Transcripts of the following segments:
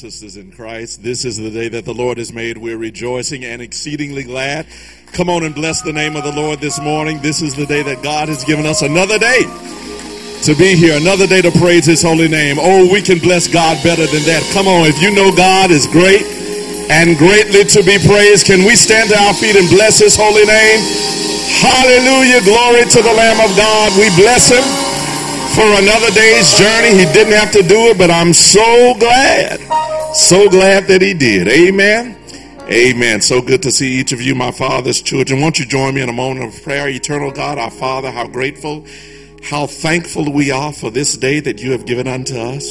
sisters in Christ. This is the day that the Lord has made. We're rejoicing and exceedingly glad. Come on and bless the name of the Lord this morning. This is the day that God has given us another day to be here, another day to praise his holy name. Oh, we can bless God better than that. Come on, if you know God is great and greatly to be praised, can we stand to our feet and bless his holy name? Hallelujah. Glory to the Lamb of God. We bless him for another day's journey. He didn't have to do it, but I'm so glad, so glad that he did. Amen. Amen. So good to see each of you, my Father's children. Won't you join me in a moment of prayer? Eternal God, our Father, how grateful, how thankful we are for this day that you have given unto us.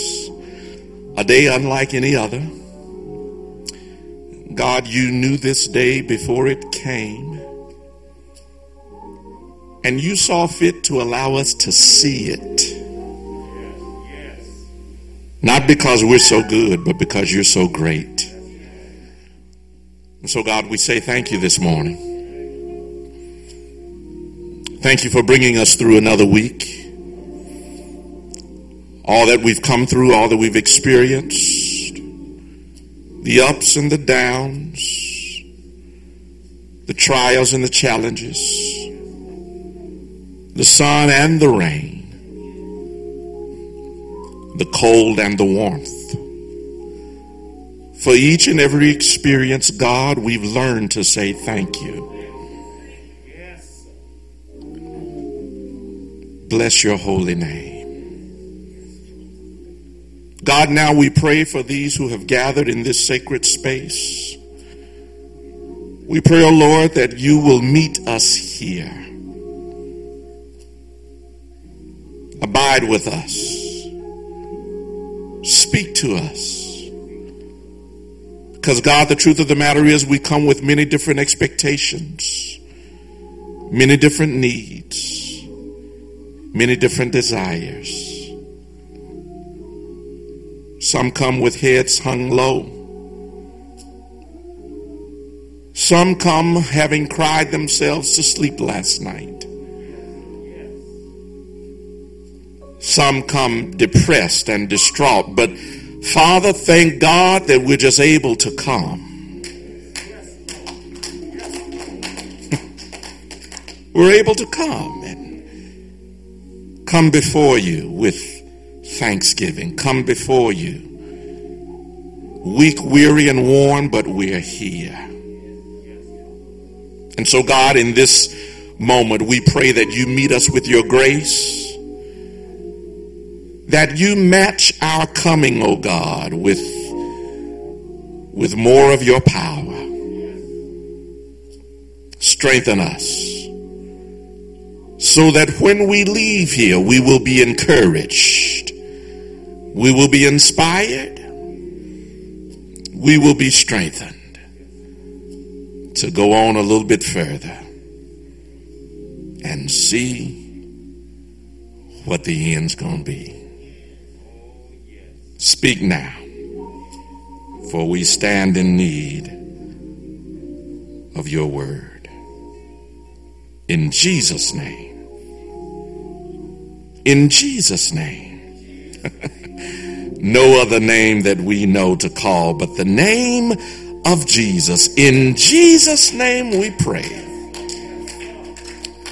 A day unlike any other. God, you knew this day before it came. And you saw fit to allow us to see it. Not because we're so good, but because you're so great. And so, God, we say thank you this morning. Thank you for bringing us through another week. All that we've come through, all that we've experienced, the ups and the downs, the trials and the challenges, the sun and the rain the cold and the warmth. For each and every experience, God, we've learned to say thank you. Bless your holy name. God, now we pray for these who have gathered in this sacred space. We pray, O oh Lord, that you will meet us here. Abide with us. Speak to us. Because, God, the truth of the matter is, we come with many different expectations, many different needs, many different desires. Some come with heads hung low. Some come having cried themselves to sleep last night. Some come depressed and distraught. But Father, thank God that we're just able to come. we're able to come and come before you with thanksgiving come before you. Weak, weary, and worn, but we're here. And so, God, in this moment, we pray that you meet us with your grace, that you match our coming, O oh God, with, with more of your power. Strengthen us so that when we leave here, we will be encouraged we will be inspired. We will be strengthened to go on a little bit further and see what the end's going to be. Speak now, for we stand in need of your word. In Jesus' name. In Jesus' name. no other name that we know to call but the name of Jesus. In Jesus' name we pray.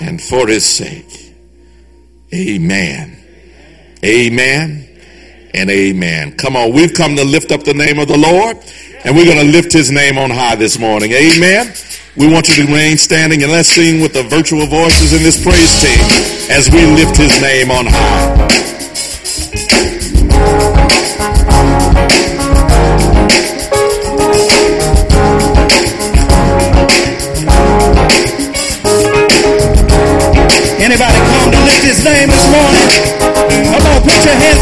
And for his sake, amen. Amen and amen. Come on, we've come to lift up the name of the Lord, and we're going to lift his name on high this morning. Amen. We want you to remain standing and let's sing with the virtual voices in this praise team as we lift his name on high. Anybody come to lift his name this morning? Come on, put your hands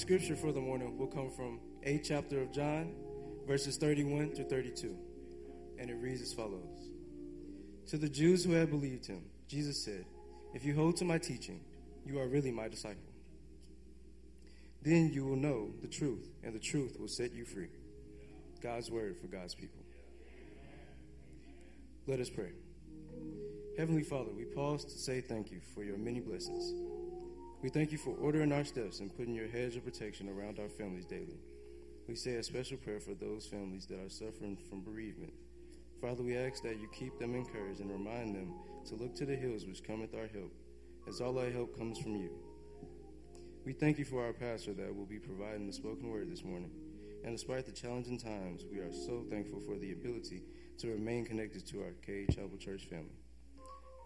scripture for the morning will come from 8th chapter of John, verses 31 to 32. And it reads as follows To the Jews who had believed him, Jesus said, If you hold to my teaching, you are really my disciple. Then you will know the truth, and the truth will set you free. God's word for God's people. Let us pray. Heavenly Father, we pause to say thank you for your many blessings. We thank you for ordering our steps and putting your hedge of protection around our families daily. We say a special prayer for those families that are suffering from bereavement. Father, we ask that you keep them encouraged and remind them to look to the hills which cometh our help, as all our help comes from you. We thank you for our pastor that will be providing the spoken word this morning. And despite the challenging times, we are so thankful for the ability to remain connected to our Cade Chapel Church family.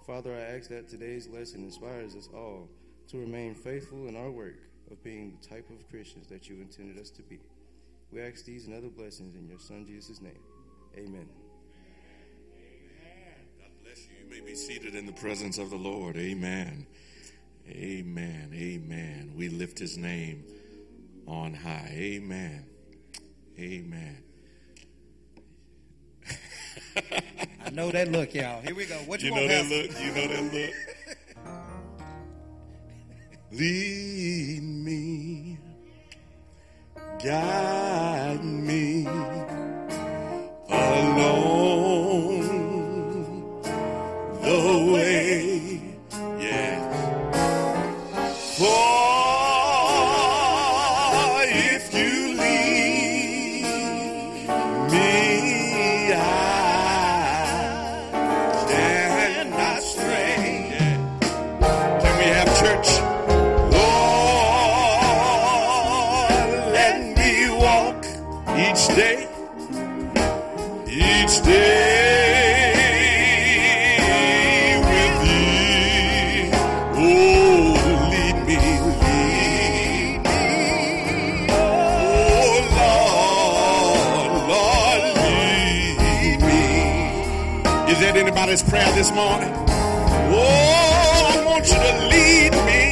Father, I ask that today's lesson inspires us all to remain faithful in our work of being the type of Christians that you intended us to be. We ask these and other blessings in your Son Jesus' name. Amen. God bless you. You may be seated in the presence of the Lord. Amen. Amen. Amen. We lift his name on high. Amen. Amen. I know that look, y'all. Here we go. What you, You know that Pastor? look? You know that look? Lead me, guide me along the way. Is that anybody's prayer this morning? Oh, I want you to lead me,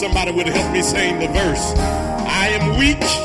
somebody would help me sing the verse. I am weak.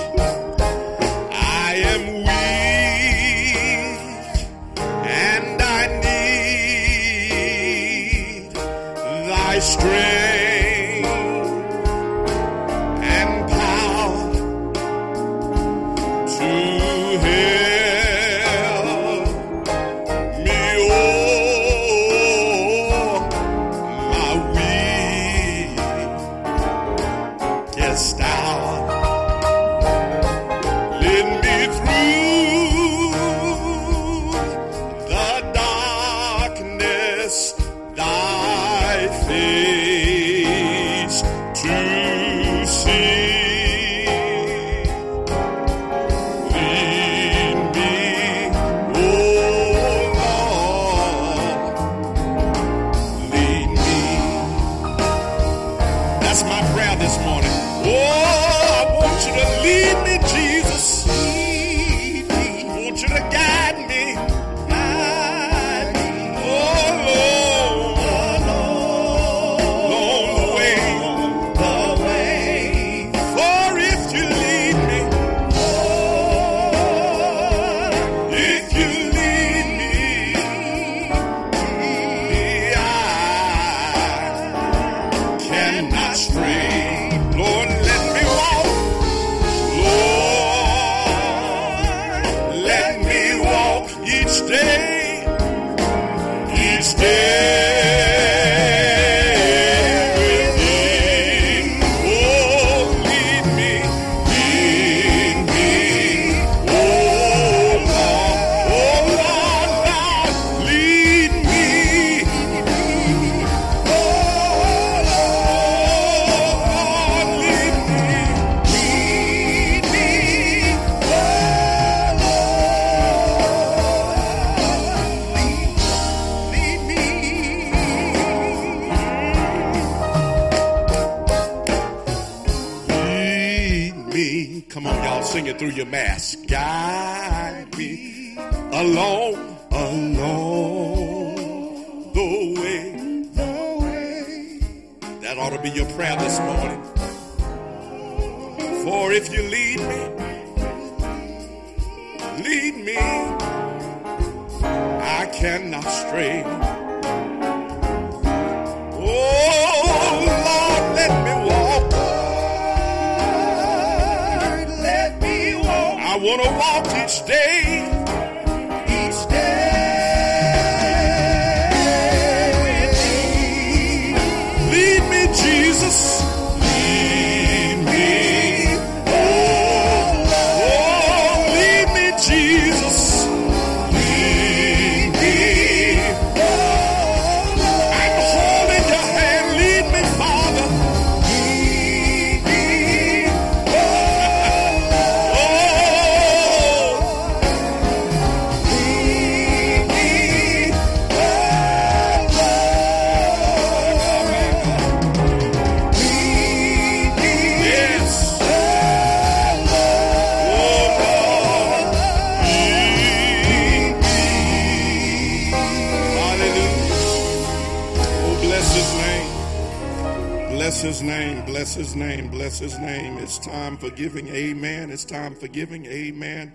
Time. Amen.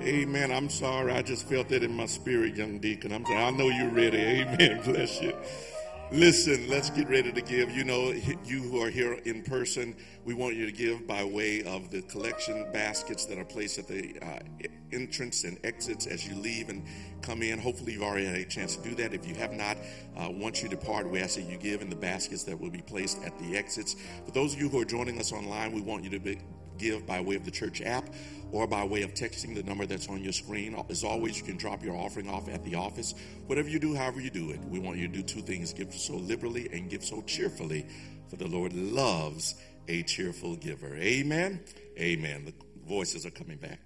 Amen. I'm sorry. I just felt that in my spirit, young deacon. I'm sorry. I know you're ready. Amen. Bless you. Listen, let's get ready to give. You know, you who are here in person, we want you to give by way of the collection baskets that are placed at the uh, entrance and exits as you leave and come in. Hopefully, you've already had a chance to do that. If you have not, uh, once you depart, we ask that you give in the baskets that will be placed at the exits. For those of you who are joining us online, we want you to be, give by way of the church app or by way of texting the number that's on your screen. As always, you can drop your offering off at the office. Whatever you do, however you do it, we want you to do two things give so liberally and give so cheerfully, for the Lord loves a cheerful giver. Amen. Amen. The voices are coming back.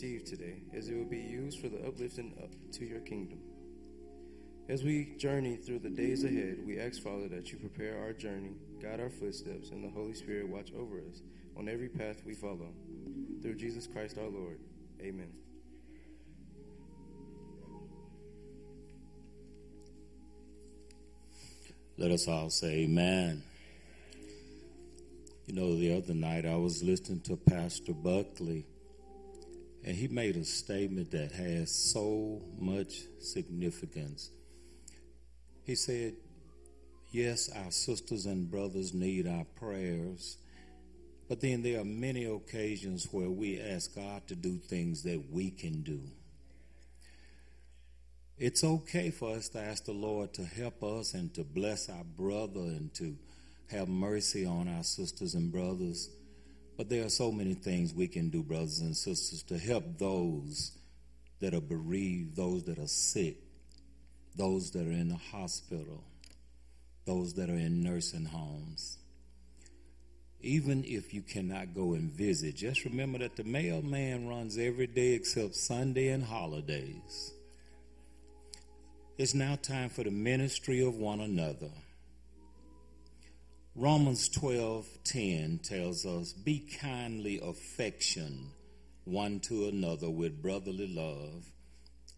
Received today, as it will be used for the uplifting up to your kingdom. As we journey through the days ahead, we ask, Father, that you prepare our journey, guide our footsteps, and the Holy Spirit watch over us on every path we follow. Through Jesus Christ our Lord. Amen. Let us all say amen. You know, the other night I was listening to Pastor Buckley, and he made a statement that has so much significance. He said, Yes, our sisters and brothers need our prayers, but then there are many occasions where we ask God to do things that we can do. It's okay for us to ask the Lord to help us and to bless our brother and to have mercy on our sisters and brothers. But there are so many things we can do, brothers and sisters, to help those that are bereaved, those that are sick, those that are in the hospital, those that are in nursing homes. Even if you cannot go and visit, just remember that the mailman runs every day except Sunday and holidays. It's now time for the ministry of one another. Romans 12:10 tells us, "Be kindly affection one to another with brotherly love,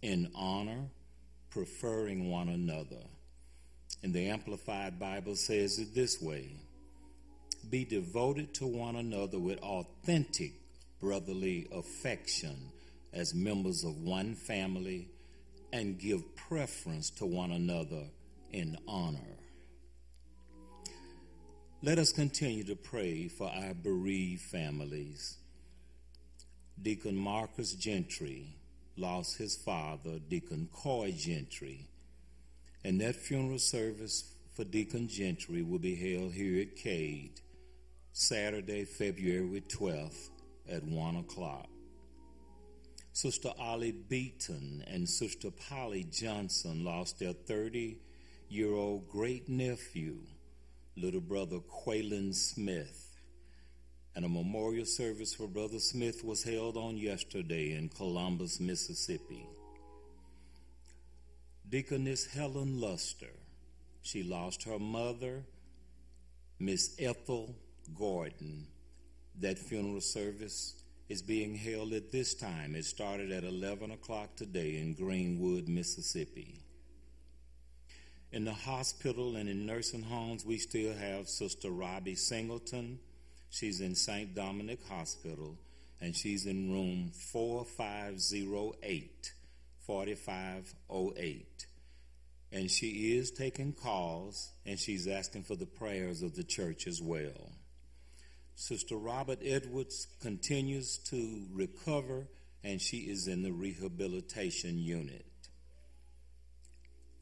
in honor, preferring one another." And the Amplified Bible says it this way: Be devoted to one another with authentic brotherly affection as members of one family and give preference to one another in honor. Let us continue to pray for our bereaved families. Deacon Marcus Gentry lost his father, Deacon Coy Gentry. And that funeral service for Deacon Gentry will be held here at Cade Saturday, February 12th at 1 o'clock. Sister Ollie Beaton and Sister Polly Johnson lost their 30 year old great nephew, little brother Quaylen Smith. And a memorial service for Brother Smith was held on yesterday in Columbus, Mississippi. Deaconess Helen Luster, she lost her mother, Miss Ethel Gordon. That funeral service is being held at this time. It started at 11 o'clock today in Greenwood, Mississippi. In the hospital and in nursing homes, we still have Sister Robbie Singleton. She's in St. Dominic Hospital, and she's in room 4508, 4508. And she is taking calls, and she's asking for the prayers of the church as well. Sister Robert Edwards continues to recover, and she is in the rehabilitation unit.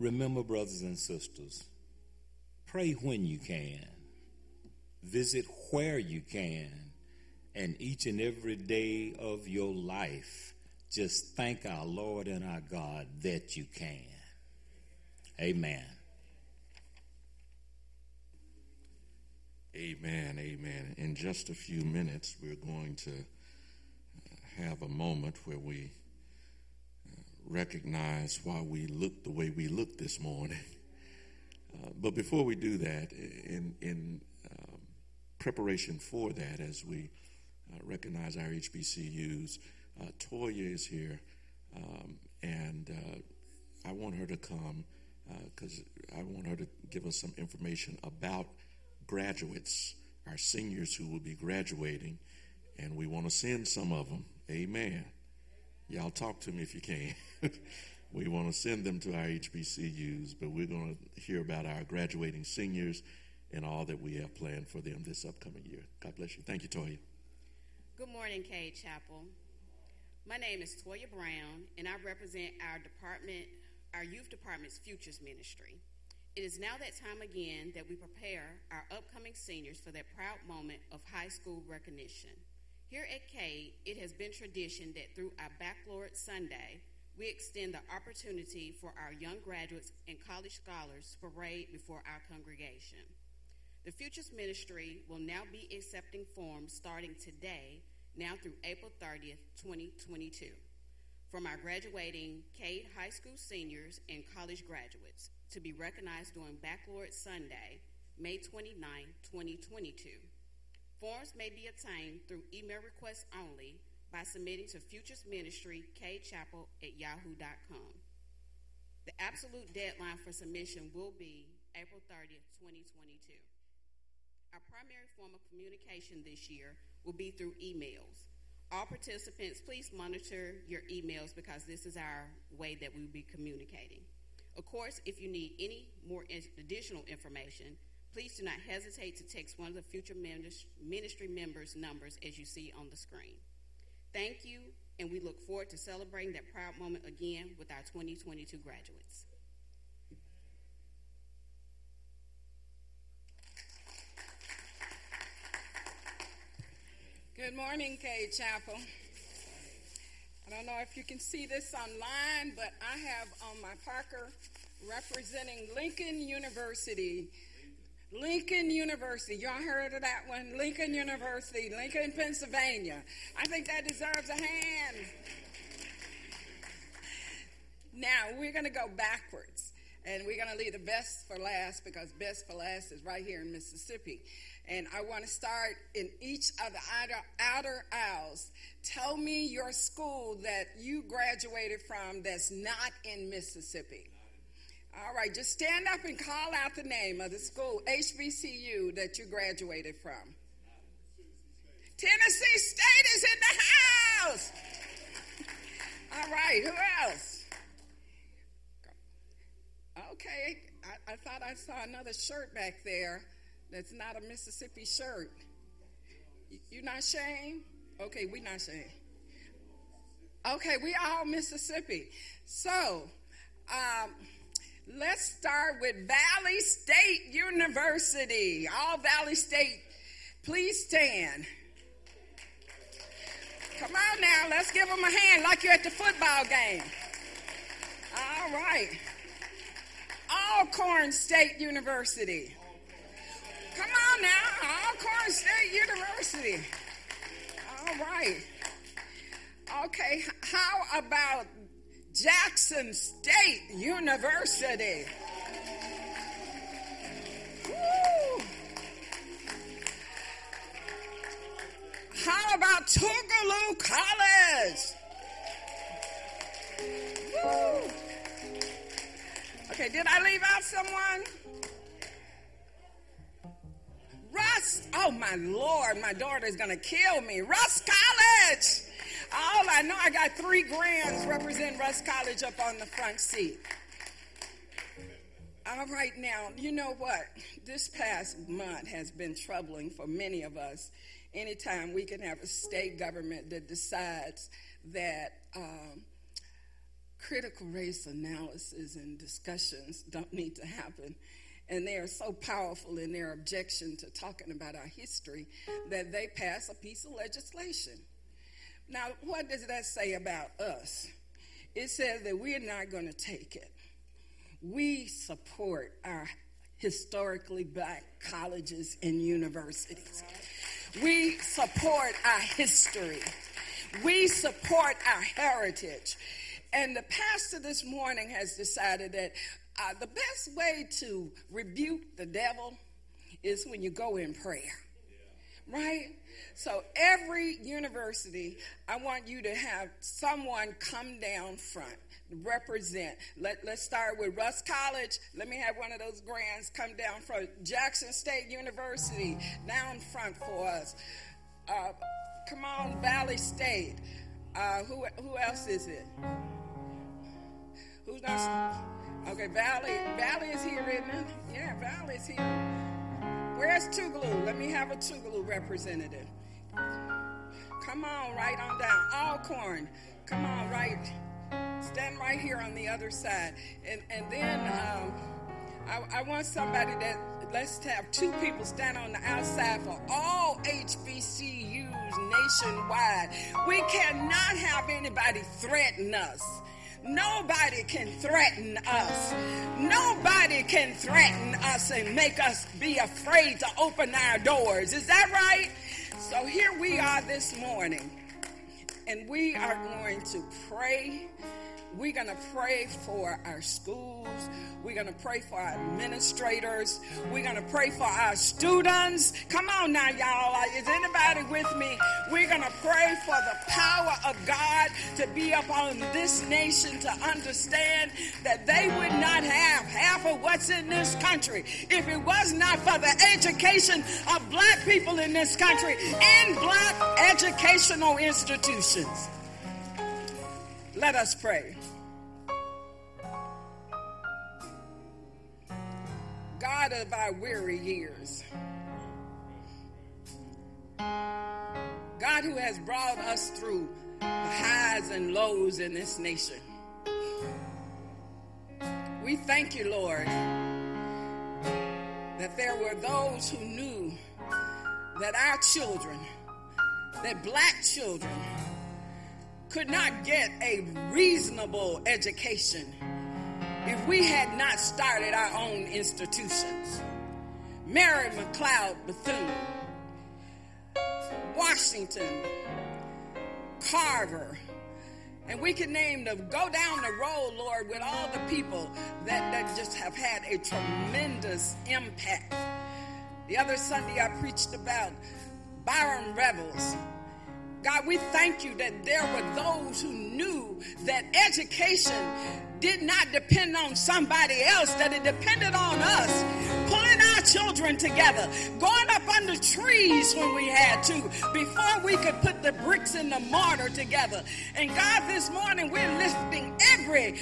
Remember, brothers and sisters, pray when you can, visit where you can, and each and every day of your life, just thank our Lord and our God that you can. Amen. Amen, amen. In just a few minutes, we're going to have a moment where we recognize why we look the way we look this morning. Uh, but before we do that, in, in um, preparation for that, as we uh, recognize our HBCUs, uh, Toya is here, um, and uh, I want her to come because I want her to give us some information about graduates, our seniors who will be graduating, and we want to send some of them. Amen. Y'all talk to me if you can. we want to send them to our HBCUs, but we're going to hear about our graduating seniors and all that we have planned for them this upcoming year. God bless you. Thank you, Toya. Good morning, Cade Chapel. My name is Toya Brown, and I represent our department, our youth department's futures ministry. It is now that time again that we prepare our upcoming seniors for that proud moment of high school recognition. Here at Cade, it has been tradition that through our Baccalaureate Sunday, we extend the opportunity for our young graduates and college scholars to parade before our congregation. The Futures Ministry will now be accepting forms starting today, now through April 30th, 2022, from our graduating Cade High School seniors and college graduates to be recognized during Baccalaureate Sunday, May 29, 2022. Forms may be obtained through email requests only by submitting to Futures Ministry, Chapel at yahoo.com. The absolute deadline for submission will be April 30th, 2022. Our primary form of communication this year will be through emails. All participants, please monitor your emails because this is our way that we will be communicating. Of course, if you need any more additional information, please do not hesitate to text one of the future ministry members' numbers as you see on the screen. Thank you, and we look forward to celebrating that proud moment again with our 2022 graduates. Good morning, Cade Chapel. I don't know if you can see this online, but I have on my Parker representing Lincoln University. Lincoln University. Y'all heard of that one? Lincoln University, Lincoln, Pennsylvania. I think that deserves a hand. Now, we're going to go backwards. And we're going to leave the best for last because best for last is right here in Mississippi. And I want to start in each of the outer, outer aisles. Tell me your school that you graduated from that's not in Mississippi. All right, just stand up and call out the name of the school, HBCU, that you graduated from. Tennessee State is in the house. All right, who else? Okay, I, I thought I saw another shirt back there that's not a Mississippi shirt. You not shame? Okay, we not shame. Okay, we all Mississippi. So, um, let's start with Valley State University. All Valley State, please stand. Come on now, let's give them a hand like you're at the football game. All right. Alcorn State University. Come on now, Alcorn State University. All right. Okay, how about Jackson State University? How about Tougaloo College? Woo. Okay, did I leave out someone? Rust, oh my Lord, my daughter's gonna kill me. Rust College! All I know, I got three grands representing Rust College up on the front seat. All right, now, you know what? This past month has been troubling for many of us. Anytime we can have a state government that decides that um, critical race analysis and discussions don't need to happen. And they are so powerful in their objection to talking about our history that they pass a piece of legislation. Now, what does that say about us? It says that we're not going to take it. We support our historically black colleges and universities. We support our history. We support our heritage. And the pastor this morning has decided that uh, the best way to rebuke the devil is when you go in prayer. Right? So every university, I want you to have someone come down front, represent. Let, let's start with Rust College. Let me have one of those grands come down front. Jackson State University, down front for us. Uh, come on, Valley State. Uh, who, who else is it? Who's not? Okay, Valley. Valley is here, isn't it? Yeah, Valley is here. Where's Tougaloo? Let me have a Tougaloo representative. Come on, right on down. Alcorn. Come on, right. Stand right here on the other side. And and then um, I, I want somebody that let's have two people stand on the outside for all HBCUs nationwide. We cannot have anybody threaten us. Nobody can threaten us. Nobody can threaten us and make us be afraid to open our doors. Is that right? So here we are this morning, and we are going to pray we're going to pray for our schools. We're going to pray for our administrators. We're going to pray for our students. Come on now, y'all. Uh, is anybody with me? We're going to pray for the power of God to be upon this nation to understand that they would not have half of what's in this country if it was not for the education of black people in this country in black educational institutions. Let us pray. God of our weary years, God who has brought us through the highs and lows in this nation, we thank you, Lord, that there were those who knew that our children, that black children, could not get a reasonable education if we had not started our own institutions. Mary McLeod Bethune, Washington, Carver, and we can name them, go down the road, Lord, with all the people that, that just have had a tremendous impact. The other Sunday I preached about Hiram Revels. God, we thank you that there were those who knew that education did not depend on somebody else, that it depended on us. Pulling our children together, going up under trees when we had to, before we could put the bricks and the mortar together. And God, this morning we're lifting every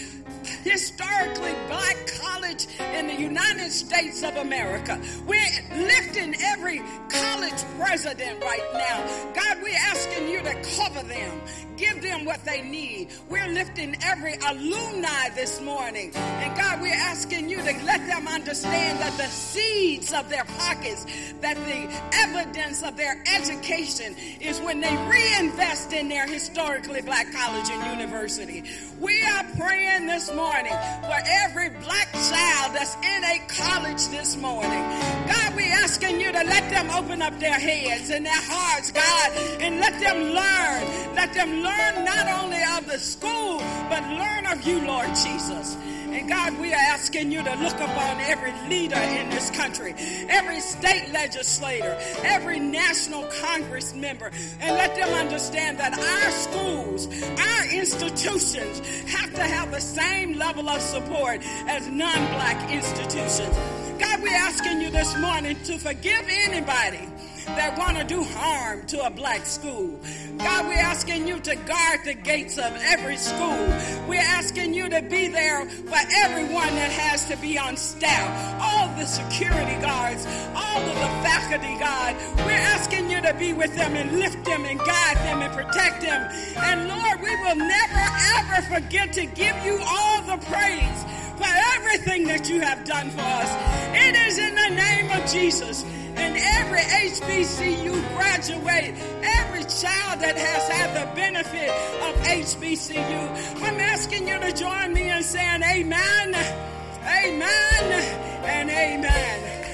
historically black college in the United States of America. We're lifting every college president right now. God, we're asking you to cover them, give them what they need. We're lifting every alumni this morning. And God, we're asking you to let them understand that the seeds of their pockets, that the evidence of their education is when they reinvest in their historically black college and university. We are praying this morning for every black child that's in a college this morning. God, we're asking you to let them open up their heads and their hearts, God, and let them learn. Let them learn not only of the school, but learn of you, Lord Jesus. And God, we are asking you to look upon every leader in this country, every state legislator, every national Congress member, and let them understand that our schools, our institutions have to have the same level of support as non-black institutions. God, we're asking you this morning to forgive anybody that want to do harm to a black school. God, we're asking you to guard the gates of every school. We're asking you to be there for everyone that has to be on staff, all the security guards, all of the faculty, God. We're asking you to be with them and lift them and guide them and protect them. And Lord, we will never ever forget to give you all the praise for everything that you have done for us. It is in the name of Jesus and every HBCU graduate, every child that has had the benefit of HBCU. I'm asking you to join me in saying amen, amen, and amen.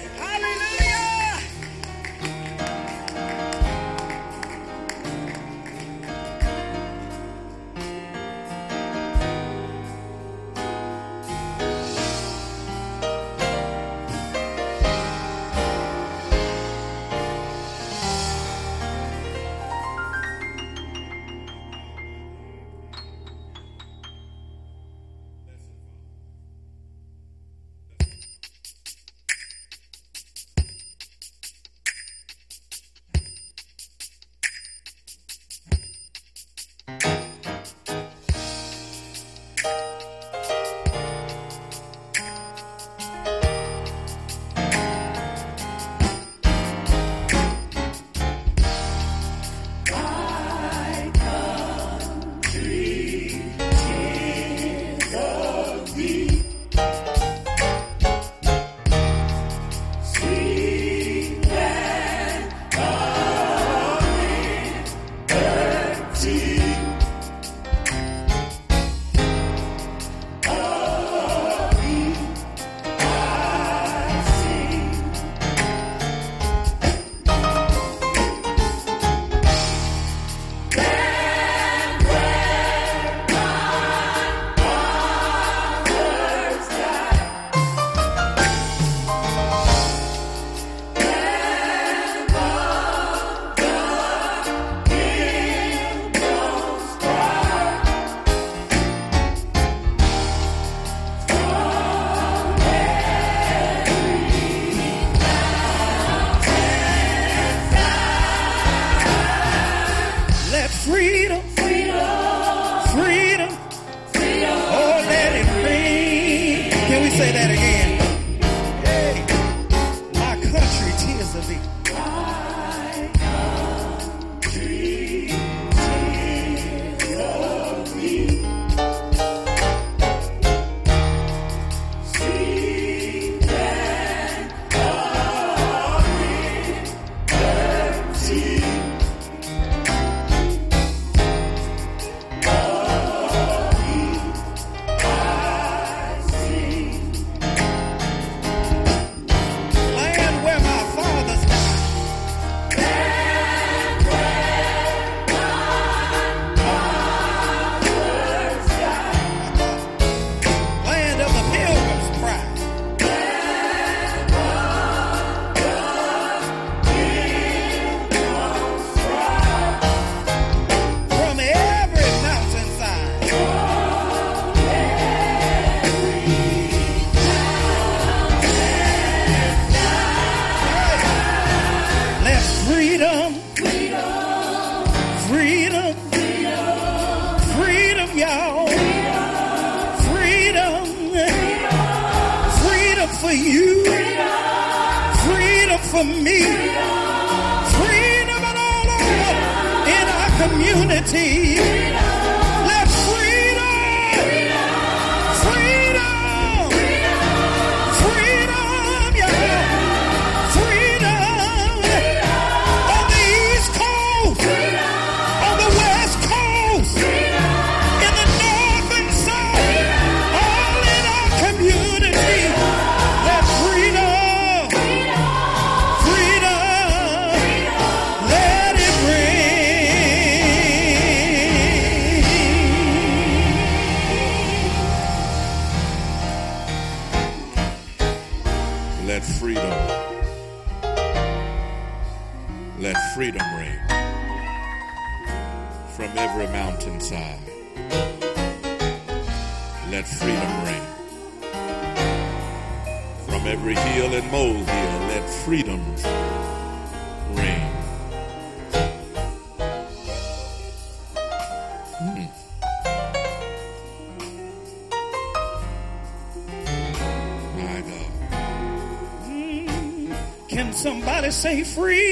Say freedom?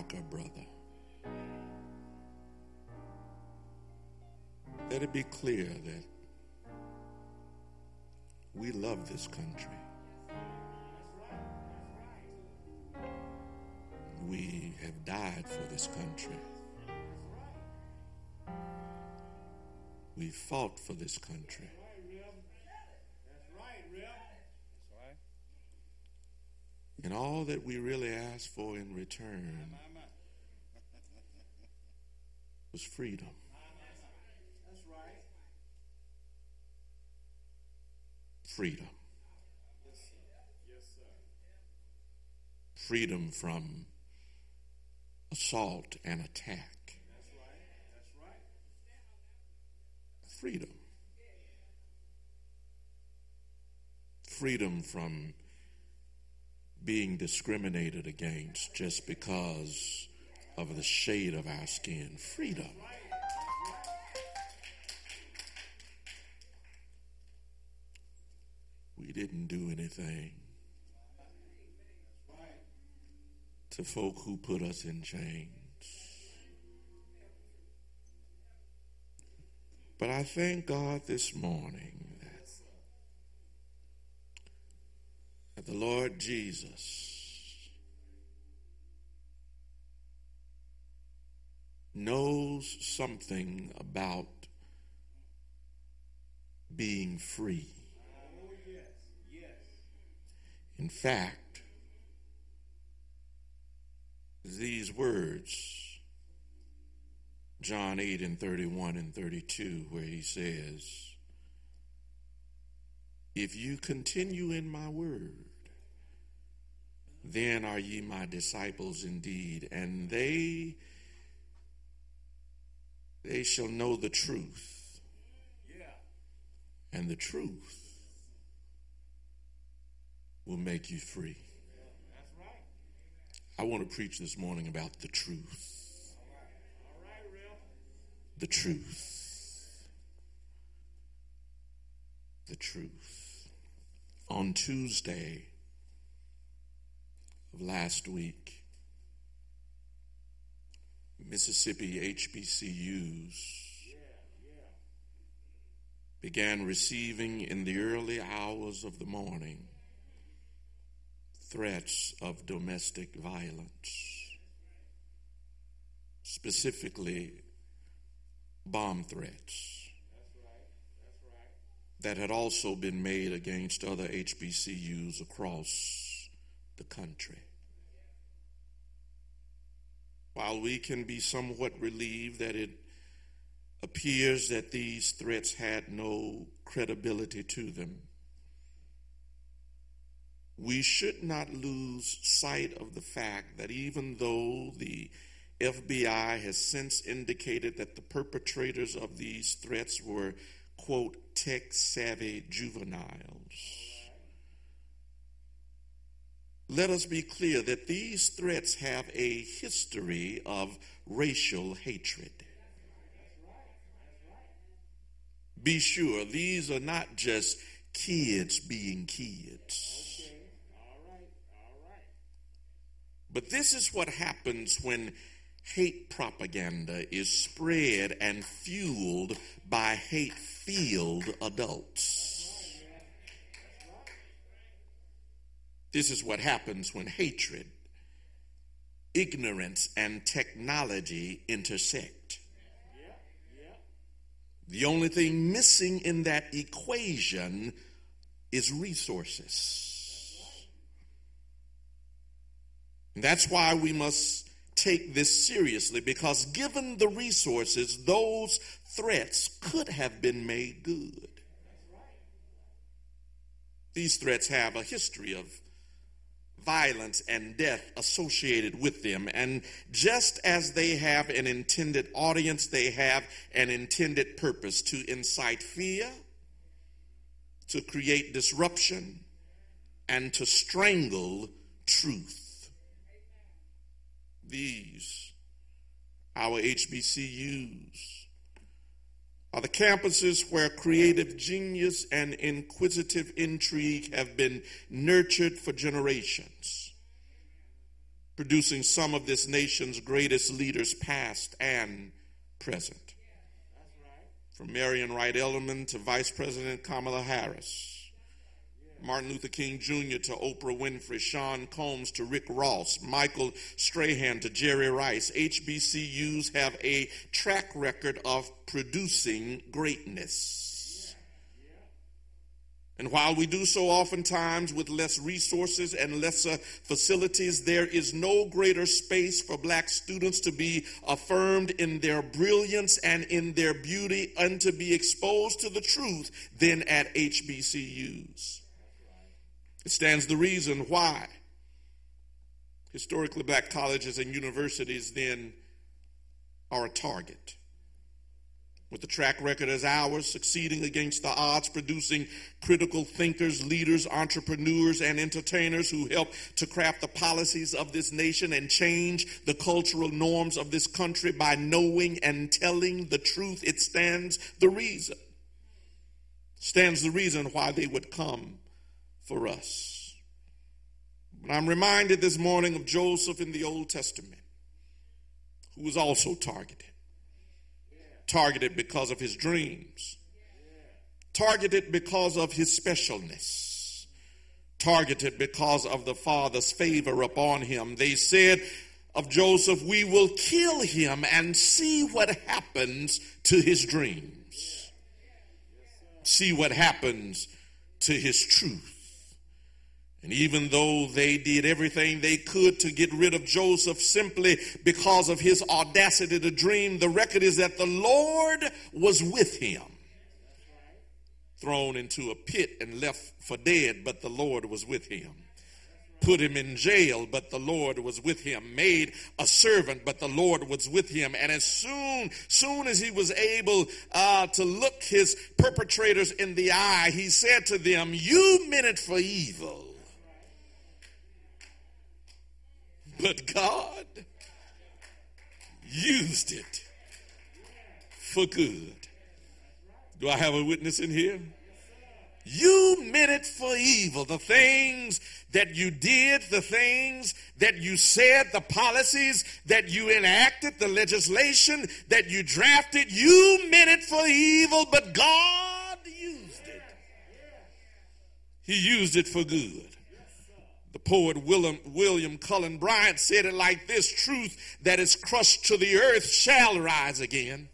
Darker brother. Let it be clear that we love this country. We have died for this country. We fought for this country. And all that we really ask for in return was freedom. Freedom. Freedom from assault and attack. Freedom. Freedom from being discriminated against just because of the shade of our skin. Freedom. We didn't do anything to folk who put us in chains. But I thank God this morning that, the Lord Jesus knows something about being free. In fact, these words, John 8 and 31 and 32, where he says, If you continue in my word, then are ye my disciples indeed, and they they shall know the truth. And the truth will make you free. I want to preach this morning about the truth. The truth. The truth. On Tuesday of last week, Mississippi HBCUs began receiving in the early hours of the morning threats of domestic violence, specifically bomb threats that had also been made against other HBCUs across the country. While we can be somewhat relieved that it appears that these threats had no credibility to them, we should not lose sight of the fact that even though the FBI has since indicated that the perpetrators of these threats were, quote, tech savvy juveniles. Let us be clear that these threats have a history of racial hatred. Be sure these are not just kids being kids. But this is what happens when hate propaganda is spread and fueled by hate filled adults. This is what happens when hatred, ignorance, and technology intersect. The only thing missing in that equation is resources. And that's why we must take this seriously because given the resources, those threats could have been made good. These threats have a history of violence and death associated with them. And just as they have an intended audience, they have an intended purpose to incite fear, to create disruption, and to strangle truth. These, our HBCUs, are the campuses where creative genius and inquisitive intrigue have been nurtured for generations, producing some of this nation's greatest leaders, past and present. From Marian Wright Edelman to Vice President Kamala Harris Martin Luther King Jr. to Oprah Winfrey, Sean Combs to Rick Ross, Michael Strahan to Jerry Rice. HBCUs have a track record of producing greatness. And while we do so oftentimes with less resources and lesser facilities, there is no greater space for black students to be affirmed in their brilliance and in their beauty and to be exposed to the truth than at HBCUs. It stands the reason why historically black colleges and universities then are a target. With a track record as ours, succeeding against the odds, producing critical thinkers, leaders, entrepreneurs, and entertainers who help to craft the policies of this nation and change the cultural norms of this country by knowing and telling the truth, it stands the reason. Stands the reason why they would come for us. But I'm reminded this morning of Joseph in the Old Testament, who was also targeted. Targeted because of his dreams, targeted because of his specialness, targeted because of the Father's favor upon him. They said, of Joseph, we will kill him and see what happens to his dreams. See what happens to his truth. And even though they did everything they could to get rid of Joseph simply because of his audacity to dream, the record is that the Lord was with him. Thrown into a pit and left for dead, but the Lord was with him. Put him in jail, but the Lord was with him. Made a servant, but the Lord was with him. And as soon, soon as he was able uh, to look his perpetrators in the eye, he said to them, "You meant it for evil." But God used it for good. Do I have a witness in here? You meant it for evil. The things that you did, the things that you said, the policies that you enacted, the legislation that you drafted, you meant it for evil, but God used it. He used it for good. The poet William, William Cullen Bryant said it like this truth that is crushed to the earth shall rise again.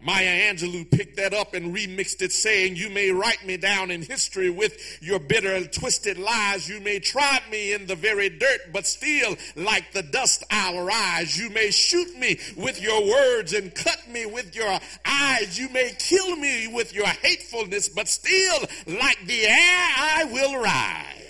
Maya Angelou picked that up and remixed it, saying, You may write me down in history with your bitter and twisted lies. You may trod me in the very dirt, but still, like the dust, I'll rise. You may shoot me with your words and cut me with your eyes. You may kill me with your hatefulness, but still, like the air, I will rise.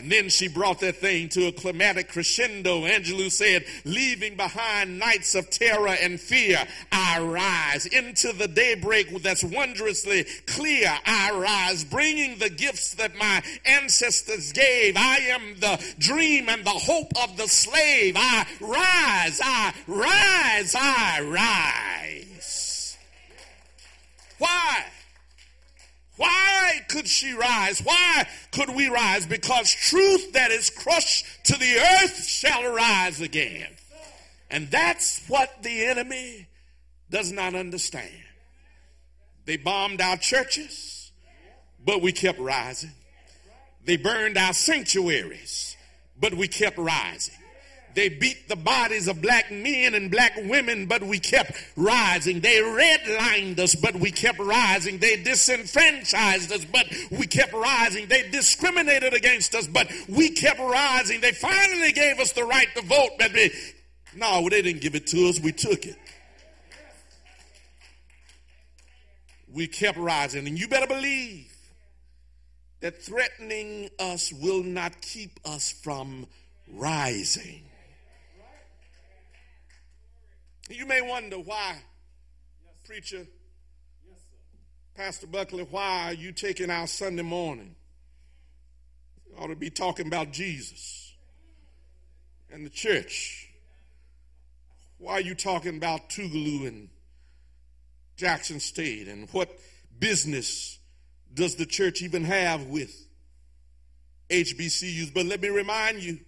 And then she brought that thing to a climatic crescendo. Angelou said, leaving behind nights of terror and fear, I rise into the daybreak that's wondrously clear. I rise, bringing the gifts that my ancestors gave. I am the dream and the hope of the slave. I rise, I rise, I rise. Why? Why could she rise? Why could we rise? Because truth that is crushed to the earth shall rise again. And that's what the enemy does not understand. They bombed our churches, but we kept rising. They burned our sanctuaries, but we kept rising. They beat the bodies of black men and black women, but we kept rising. They redlined us, but we kept rising. They disenfranchised us, but we kept rising. They discriminated against us, but we kept rising. They finally gave us the right to vote, but we, no, they didn't give it to us. We took it. We kept rising. And you better believe that threatening us will not keep us from rising. You may wonder why, preacher, Pastor Buckley, why are you taking our Sunday morning? You ought to be talking about Jesus and the church. Why are you talking about Tougaloo and Jackson State? And what business does the church even have with HBCUs? But let me remind you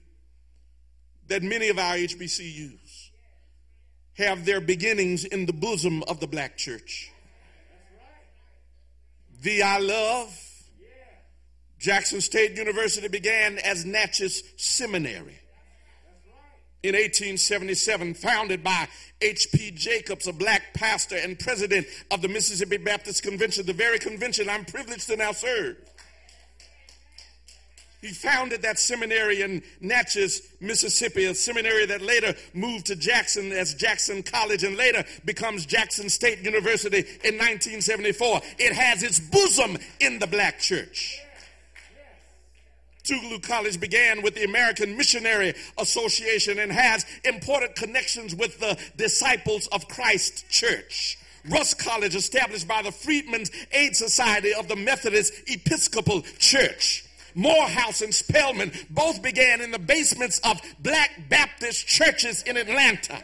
that many of our HBCUs have their beginnings in the bosom of the black church. The I love Jackson State University began as Natchez Seminary in 1877, founded by H.P. Jacobs, a black pastor and president of the Mississippi Baptist Convention, the very convention I'm privileged to now serve. He founded that seminary in Natchez, Mississippi, a seminary that later moved to Jackson as Jackson College and later becomes Jackson State University in 1974. It has its bosom in the black church. Tougaloo College began with the American Missionary Association and has important connections with the Disciples of Christ Church. Rust College, established by the Freedmen's Aid Society of the Methodist Episcopal Church. Morehouse and Spelman both began in the basements of black Baptist churches in Atlanta.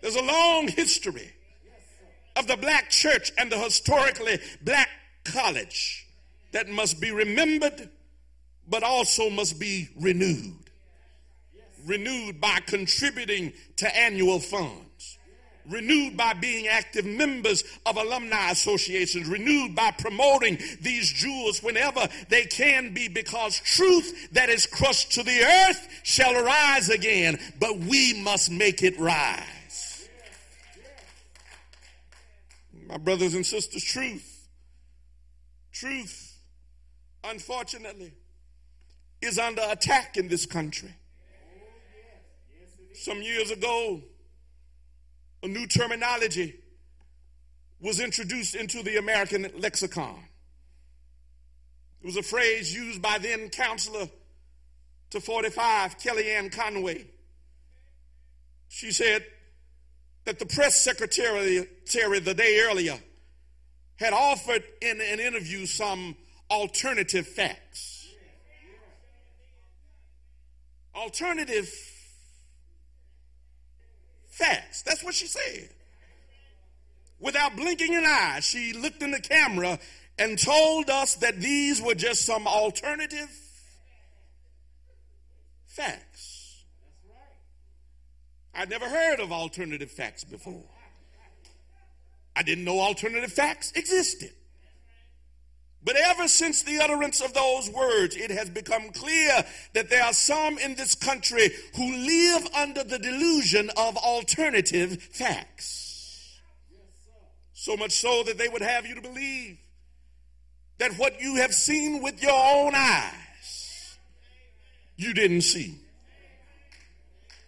There's a long history of the black church and the historically black college that must be remembered, but also must be renewed. Renewed by contributing to annual funds renewed by being active members of alumni associations, renewed by promoting these jewels whenever they can be, because truth that is crushed to the earth shall arise again, but we must make it rise. My brothers and sisters, truth, truth, unfortunately, is under attack in this country. Some years ago, a new terminology was introduced into the American lexicon. It was a phrase used by then counselor to 45, Kellyanne Conway. She said that the press secretary the day earlier had offered in an interview some alternative facts. Alternative facts. That's what she said. Without blinking an eye, she looked in the camera and told us that these were just some alternative facts. I'd never heard of alternative facts before. I didn't know alternative facts existed. But ever since the utterance of those words, it has become clear that there are some in this country who live under the delusion of alternative facts. So much so that they would have you to believe that what you have seen with your own eyes, you didn't see.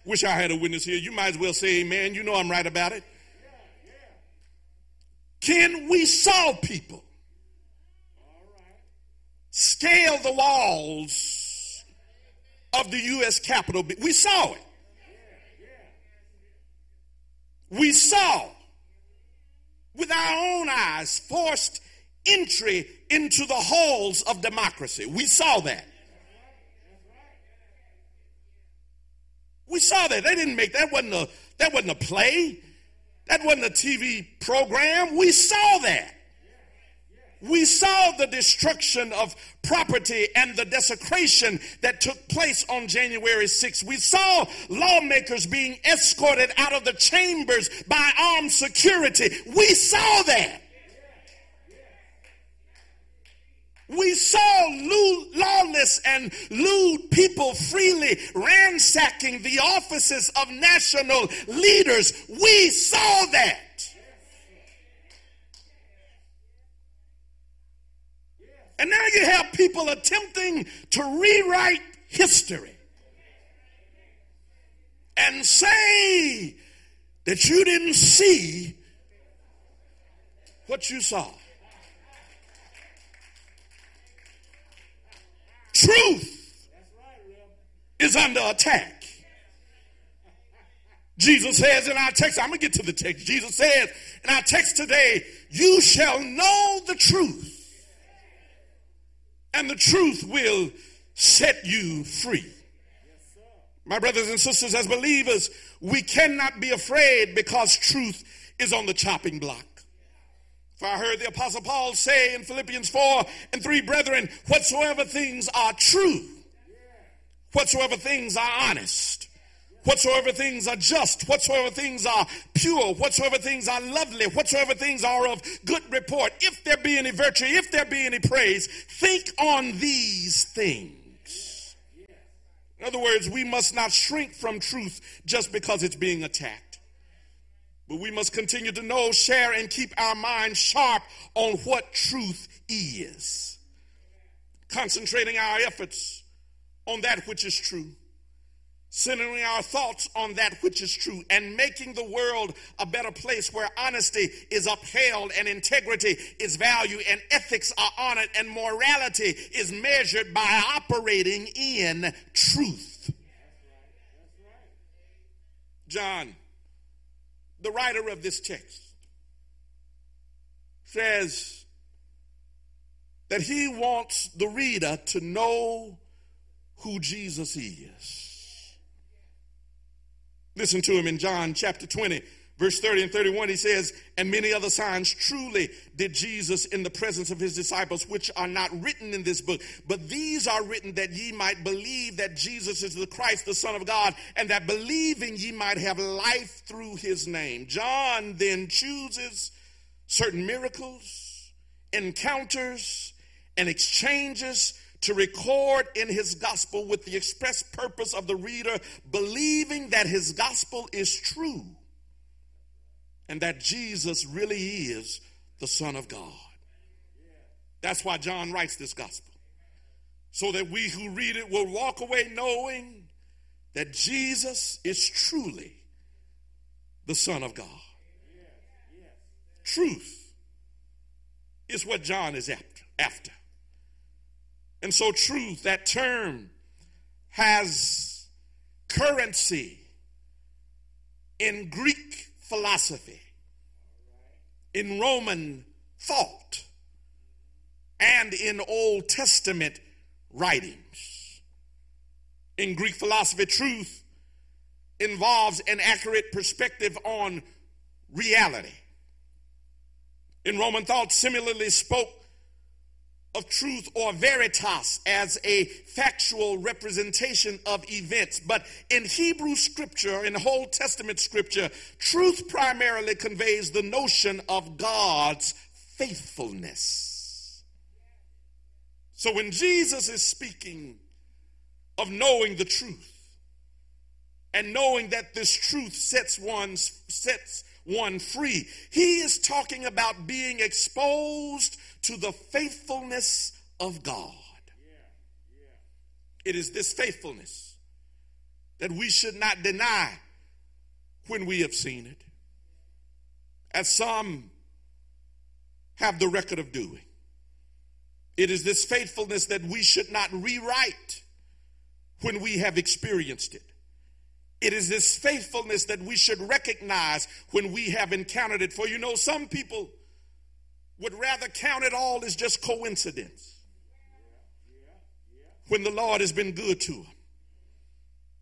Wish I had a witness here. You might as well say amen. You know I'm right about it. Can we saw people scale the walls of the U.S. Capitol? We saw it. We saw with our own eyes forced entry into the halls of democracy. We saw that. We saw that. They didn't make that wasn't a that wasn't a play. That wasn't a TV program. We saw that. We saw the destruction of property and the desecration that took place on January 6th. We saw lawmakers being escorted out of the chambers by armed security. We saw that. We saw lawless and lewd people freely ransacking the offices of national leaders. We saw that. And now you have people attempting to rewrite history and say that you didn't see what you saw. Truth is under attack. Jesus says in our text, I'm going to get to the text. Jesus says in our text today, You shall know the truth, and the truth will set you free. My brothers and sisters, as believers, we cannot be afraid because truth is on the chopping block. For I heard the Apostle Paul say in Philippians 4 and 3, brethren, whatsoever things are true, whatsoever things are honest, whatsoever things are just, whatsoever things are pure, whatsoever things are lovely, whatsoever things are of good report, if there be any virtue, if there be any praise, think on these things. In other words, we must not shrink from truth just because it's being attacked. But we must continue to know, share, and keep our minds sharp on what truth is. Concentrating our efforts on that which is true. Centering our thoughts on that which is true and making the world a better place where honesty is upheld and integrity is valued and ethics are honored and morality is measured by operating in truth. John the writer of this text says that he wants the reader to know who Jesus is. Listen to him in John chapter 20, Verse 30 and 31, he says, And many other signs truly did Jesus in the presence of his disciples, which are not written in this book. But these are written that ye might believe that Jesus is the Christ, the Son of God, and that believing ye might have life through his name. John then chooses certain miracles, encounters, and exchanges to record in his gospel with the express purpose of the reader believing that his gospel is true and that Jesus really is the Son of God. That's why John writes this gospel. So that we who read it will walk away knowing that Jesus is truly the Son of God. Truth is what John is after. after. And so, truth, that term, has currency in Greek philosophy, in Roman thought, and in Old Testament writings. In Greek philosophy, truth involves an accurate perspective on reality. In Roman thought, similarly spoke of truth or veritas as a factual representation of events. But in Hebrew scripture, in Old Testament scripture, truth primarily conveys the notion of God's faithfulness. So when Jesus is speaking of knowing the truth and knowing that this truth sets one sets one free, he is talking about being exposed to the faithfulness of God. It is this faithfulness that we should not deny when we have seen it, as some have the record of doing. It is this faithfulness that we should not rewrite when we have experienced it. It is this faithfulness that we should recognize when we have encountered it. For you know, some people would rather count it all as just coincidence when the Lord has been good to them.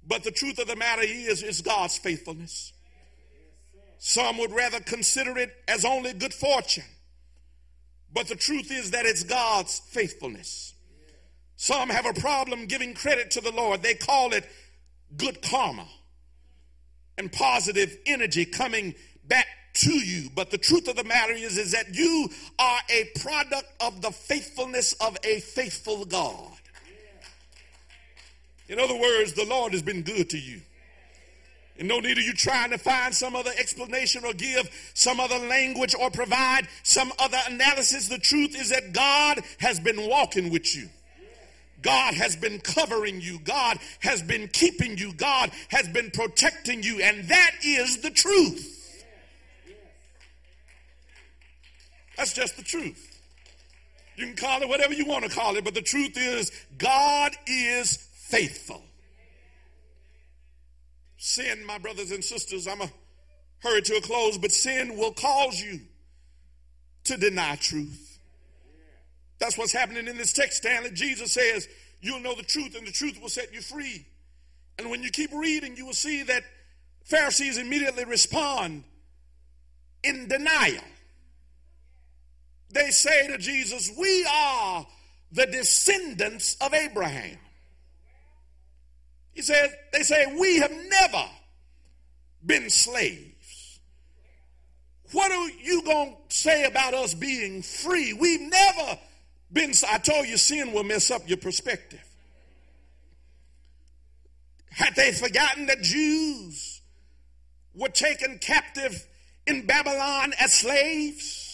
But the truth of the matter is, is God's faithfulness. Some would rather consider it as only good fortune. But the truth is that it's God's faithfulness. Some have a problem giving credit to the Lord. They call it good karma and positive energy coming back to you. But the truth of the matter is, is that you are a product of the faithfulness of a faithful God. In other words, the Lord has been good to you. And no need of you trying to find some other explanation or give some other language or provide some other analysis. The truth is that God has been walking with you. God has been covering you. God has been keeping you. God has been protecting you. And that is the truth. That's just the truth. You can call it whatever you want to call it, but the truth is, God is faithful. Sin, my brothers and sisters, I'm a hurry to a close, but sin will cause you to deny truth. That's what's happening in this text, Stanley. Jesus says, You'll know the truth, and the truth will set you free. And when you keep reading, you will see that Pharisees immediately respond in denial they say to Jesus, We are the descendants of Abraham. He said, They say, We have never been slaves. What are you going to say about us being free? We've never been. I told you, sin will mess up your perspective. Had they forgotten that Jews were taken captive in Babylon as slaves?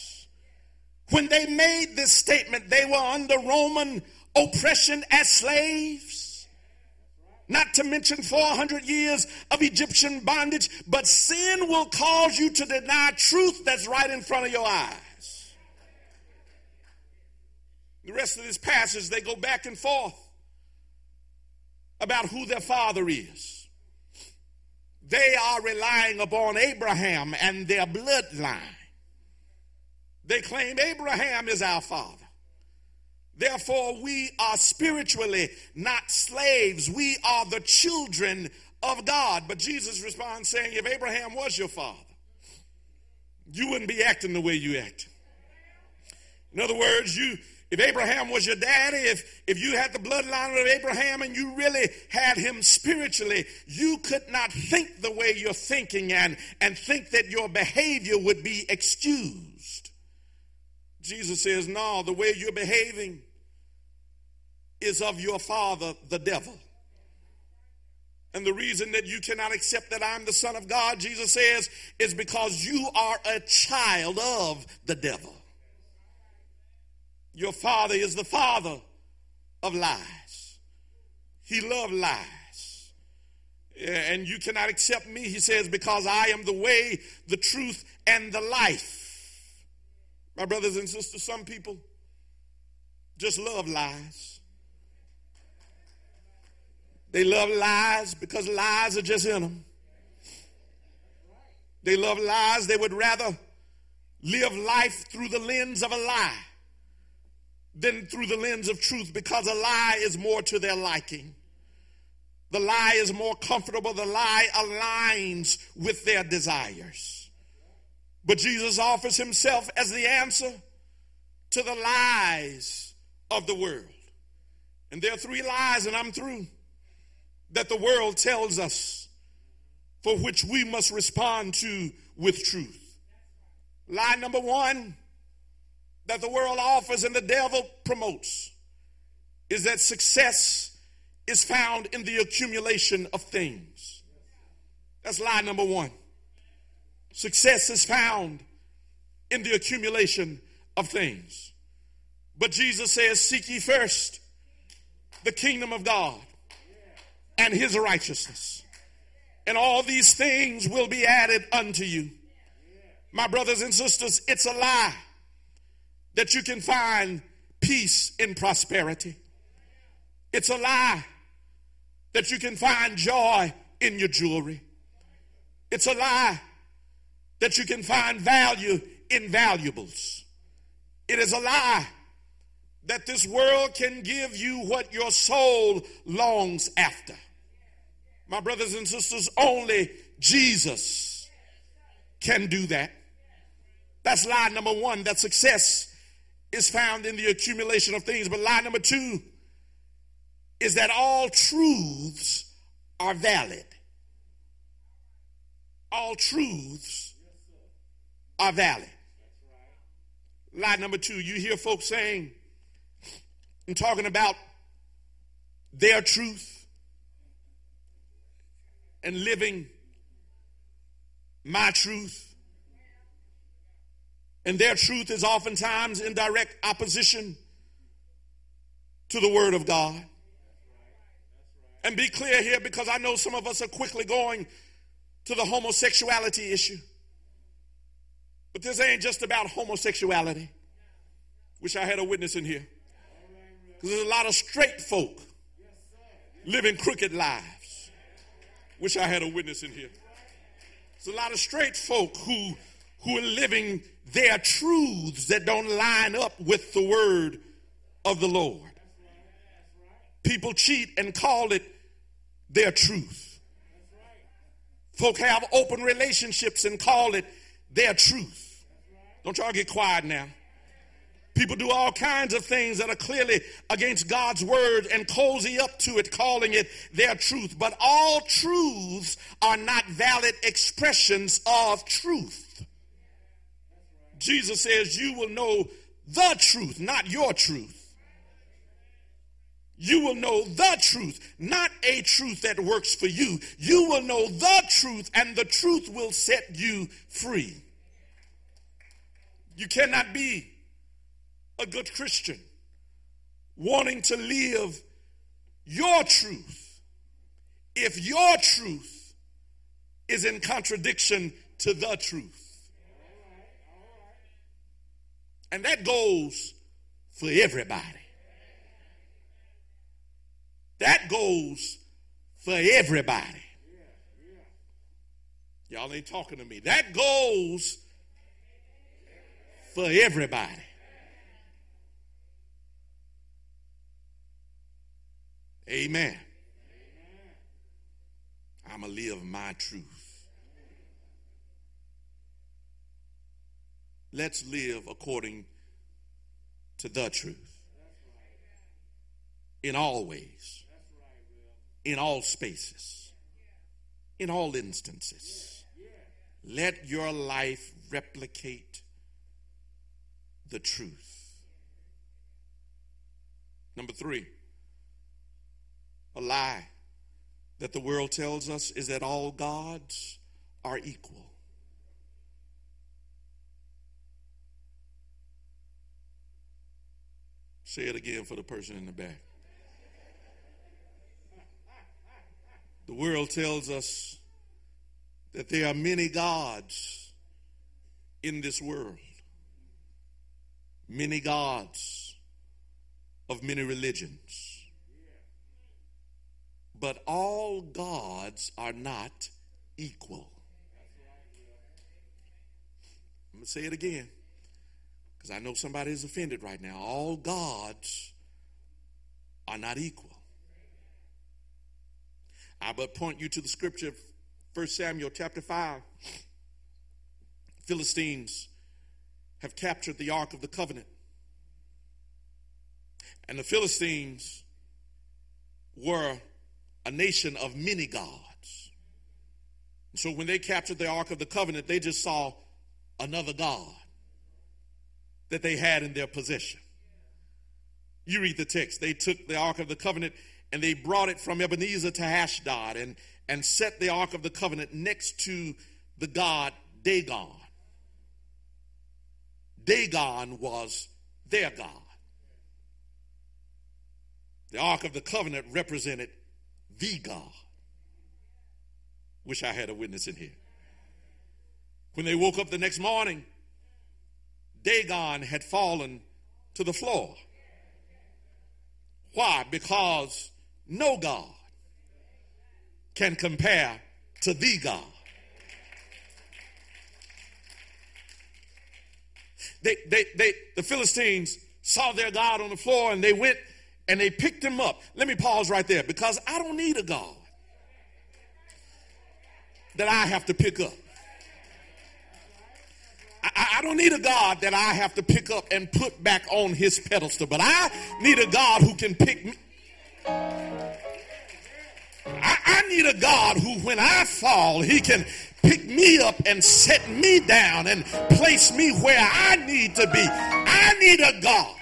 When they made this statement, they were under Roman oppression as slaves. Not to mention 400 years of Egyptian bondage, but sin will cause you to deny truth that's right in front of your eyes. The rest of this passage, they go back and forth about who their father is. They are relying upon Abraham and their bloodline. They claim Abraham is our father. Therefore, we are spiritually not slaves. We are the children of God. But Jesus responds saying, if Abraham was your father, you wouldn't be acting the way you act. In other words, you if Abraham was your daddy, if, if you had the bloodline of Abraham and you really had him spiritually, you could not think the way you're thinking and, and think that your behavior would be excused. Jesus says, No, the way you're behaving is of your father, the devil. And the reason that you cannot accept that I'm the Son of God, Jesus says, is because you are a child of the devil. Your father is the father of lies. He loved lies. And you cannot accept me, he says, because I am the way, the truth, and the life. My brothers and sisters, some people just love lies. They love lies because lies are just in them. They love lies. They would rather live life through the lens of a lie than through the lens of truth because a lie is more to their liking. The lie is more comfortable. The lie aligns with their desires. But Jesus offers himself as the answer to the lies of the world. And there are three lies, and I'm through, that the world tells us for which we must respond to with truth. Lie number one that the world offers and the devil promotes is that success is found in the accumulation of things. That's lie number one. Success is found in the accumulation of things. But Jesus says, Seek ye first the kingdom of God and his righteousness, and all these things will be added unto you. My brothers and sisters, it's a lie that you can find peace in prosperity. It's a lie that you can find joy in your jewelry. It's a lie that you can find value in valuables. It is a lie that this world can give you what your soul longs after. My brothers and sisters, only Jesus can do that. That's lie number one, that success is found in the accumulation of things. But lie number two is that all truths are valid. All truths are valid. Lie number two, you hear folks saying and talking about their truth and living my truth. And their truth is oftentimes in direct opposition to the Word of God. And be clear here because I know some of us are quickly going to the homosexuality issue. But this ain't just about homosexuality. Wish I had a witness in here. Because there's a lot of straight folk living crooked lives. Wish I had a witness in here. There's a lot of straight folk who, who are living their truths that don't line up with the word of the Lord. People cheat and call it their truth. Folk have open relationships and call it their truth. Don't y'all get quiet now. People do all kinds of things that are clearly against God's word and cozy up to it, calling it their truth. But all truths are not valid expressions of truth. Jesus says, You will know the truth, not your truth. You will know the truth, not a truth that works for you. You will know the truth, and the truth will set you free. You cannot be a good Christian wanting to live your truth if your truth is in contradiction to the truth. And that goes for everybody. That goes for everybody. Y'all ain't talking to me. That goes for everybody. Amen. I'm going to live my truth. Let's live according to the truth. In all ways, in all spaces, in all instances. Let your life replicate the truth. Number three, a lie that the world tells us is that all gods are equal. Say it again for the person in the back. The world tells us that there are many gods in this world, many gods of many religions. But all gods are not equal. I'm going to say it again because I know somebody is offended right now. All gods are not equal. I but point you to the scripture, 1 Samuel chapter 5. Philistines have captured the Ark of the Covenant. And the Philistines were a nation of many gods. So when they captured the Ark of the Covenant, they just saw another God that they had in their possession. You read the text. They took the Ark of the Covenant and they brought it from Ebenezer to Ashdod and, and set the Ark of the Covenant next to the god Dagon. Dagon was their God. The Ark of the Covenant represented the God. Wish I had a witness in here. When they woke up the next morning, Dagon had fallen to the floor. Why? Because no God can compare to the God. They, they, they, the Philistines saw their God on the floor and they went and they picked him up. Let me pause right there because I don't need a God that I have to pick up. I, I, don't need a God that I have to pick up and put back on his pedestal, but I need a God who can pick me. I, I need a God who, when I fall, he can pick me up and set me down and place me where I need to be. I need a God.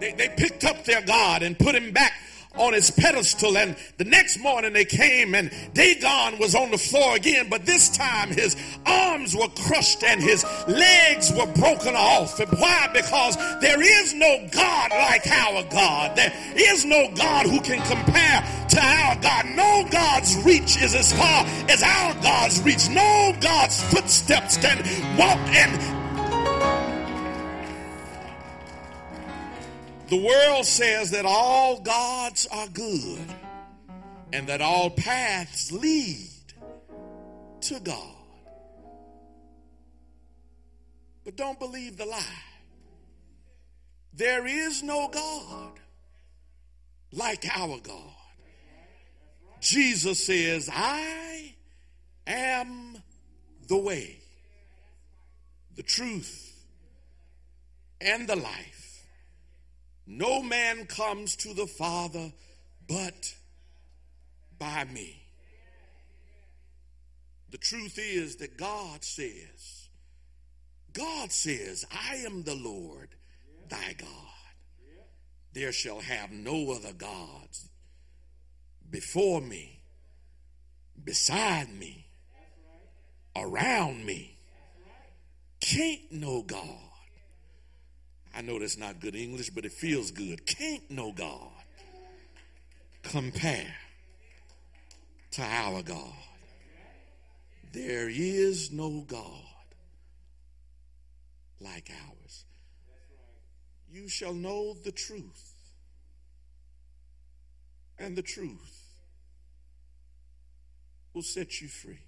They, they picked up their God and put him back on his pedestal. And the next morning they came and Dagon was on the floor again, but this time his arms were crushed and his legs were broken off. And why? Because there is no God like our God. There is no God who can compare to our God. No God's reach is as far as our God's reach. No God's footsteps can walk and The world says that all gods are good and that all paths lead to God. But don't believe the lie. There is no God like our God. Jesus says, I am the way, the truth, and the life. No man comes to the Father but by me. The truth is that God says, God says, I am the Lord thy God. There shall have no other gods before me, beside me, around me. Can't no God I know that's not good English, but it feels good. Can't no God compare to our God. There is no God like ours. You shall know the truth, and the truth will set you free.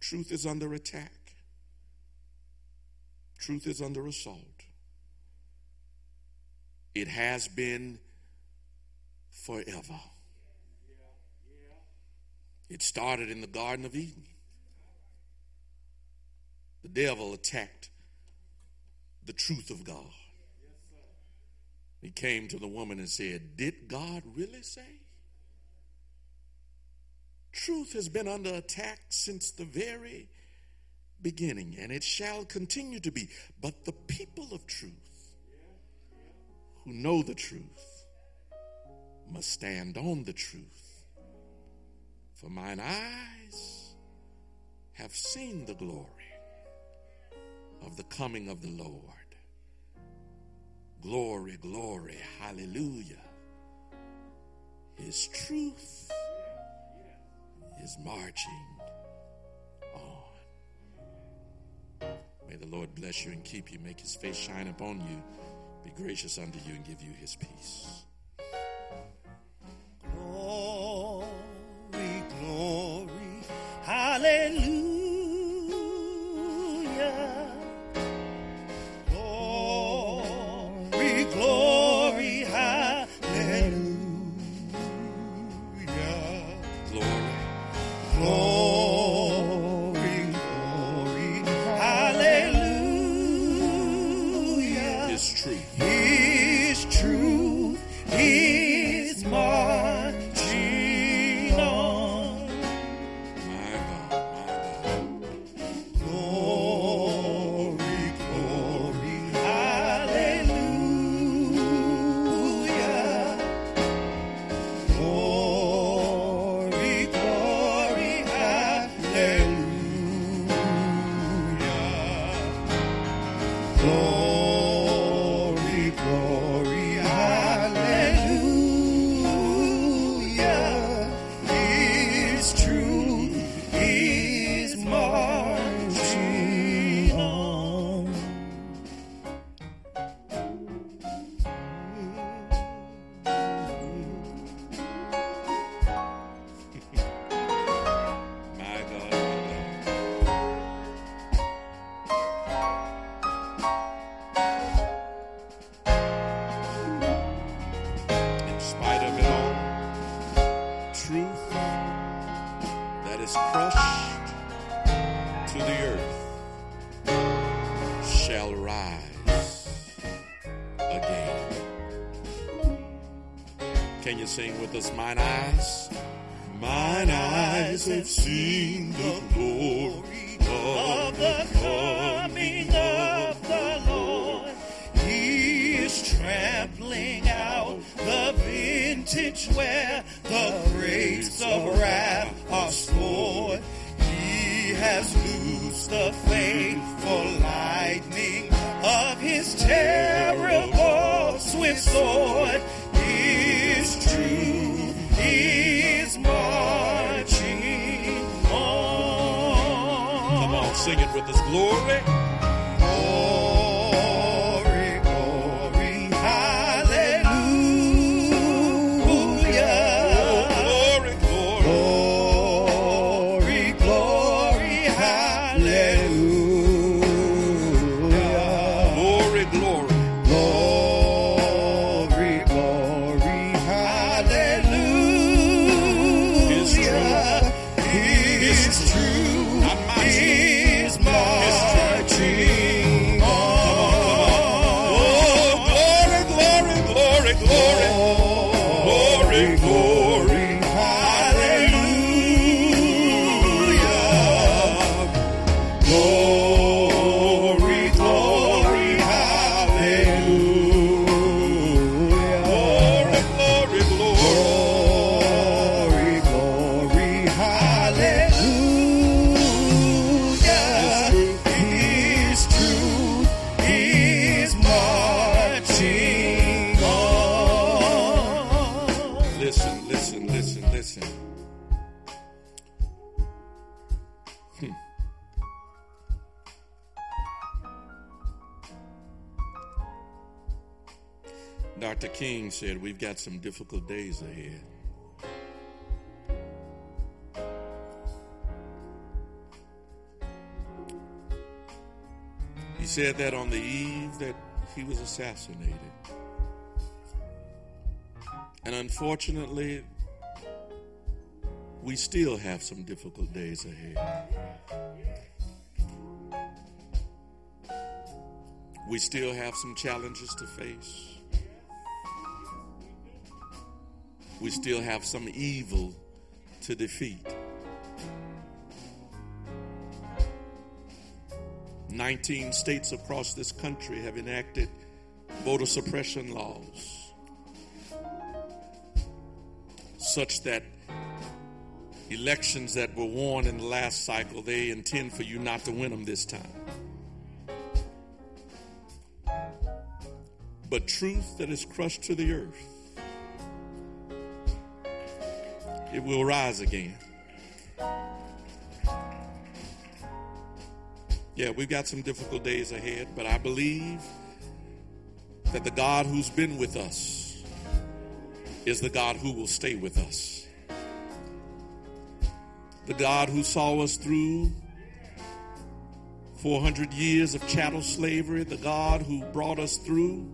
Truth is under attack. Truth is under assault. It has been forever. It started in the Garden of Eden. The devil attacked the truth of God. He came to the woman and said, Did God really say? Truth has been under attack since the very beginning, and it shall continue to be. But the people of truth, who know the truth, must stand on the truth. For mine eyes have seen the glory of the coming of the Lord. Glory, glory, hallelujah. His truth is marching the Lord bless you and keep you, make his face shine upon you, be gracious unto you, and give you his peace. Some difficult days ahead. He said that on the eve that he was assassinated. And unfortunately, we still have some difficult days ahead. We still have some challenges to face. We still have some evil to defeat. 19 states across this country have enacted voter suppression laws such that elections that were won in the last cycle, they intend for you not to win them this time. But truth that is crushed to the earth, it will rise again. Yeah, we've got some difficult days ahead, but I believe that the God who's been with us is the God who will stay with us. The God who saw us through 400 years of chattel slavery, the God who brought us through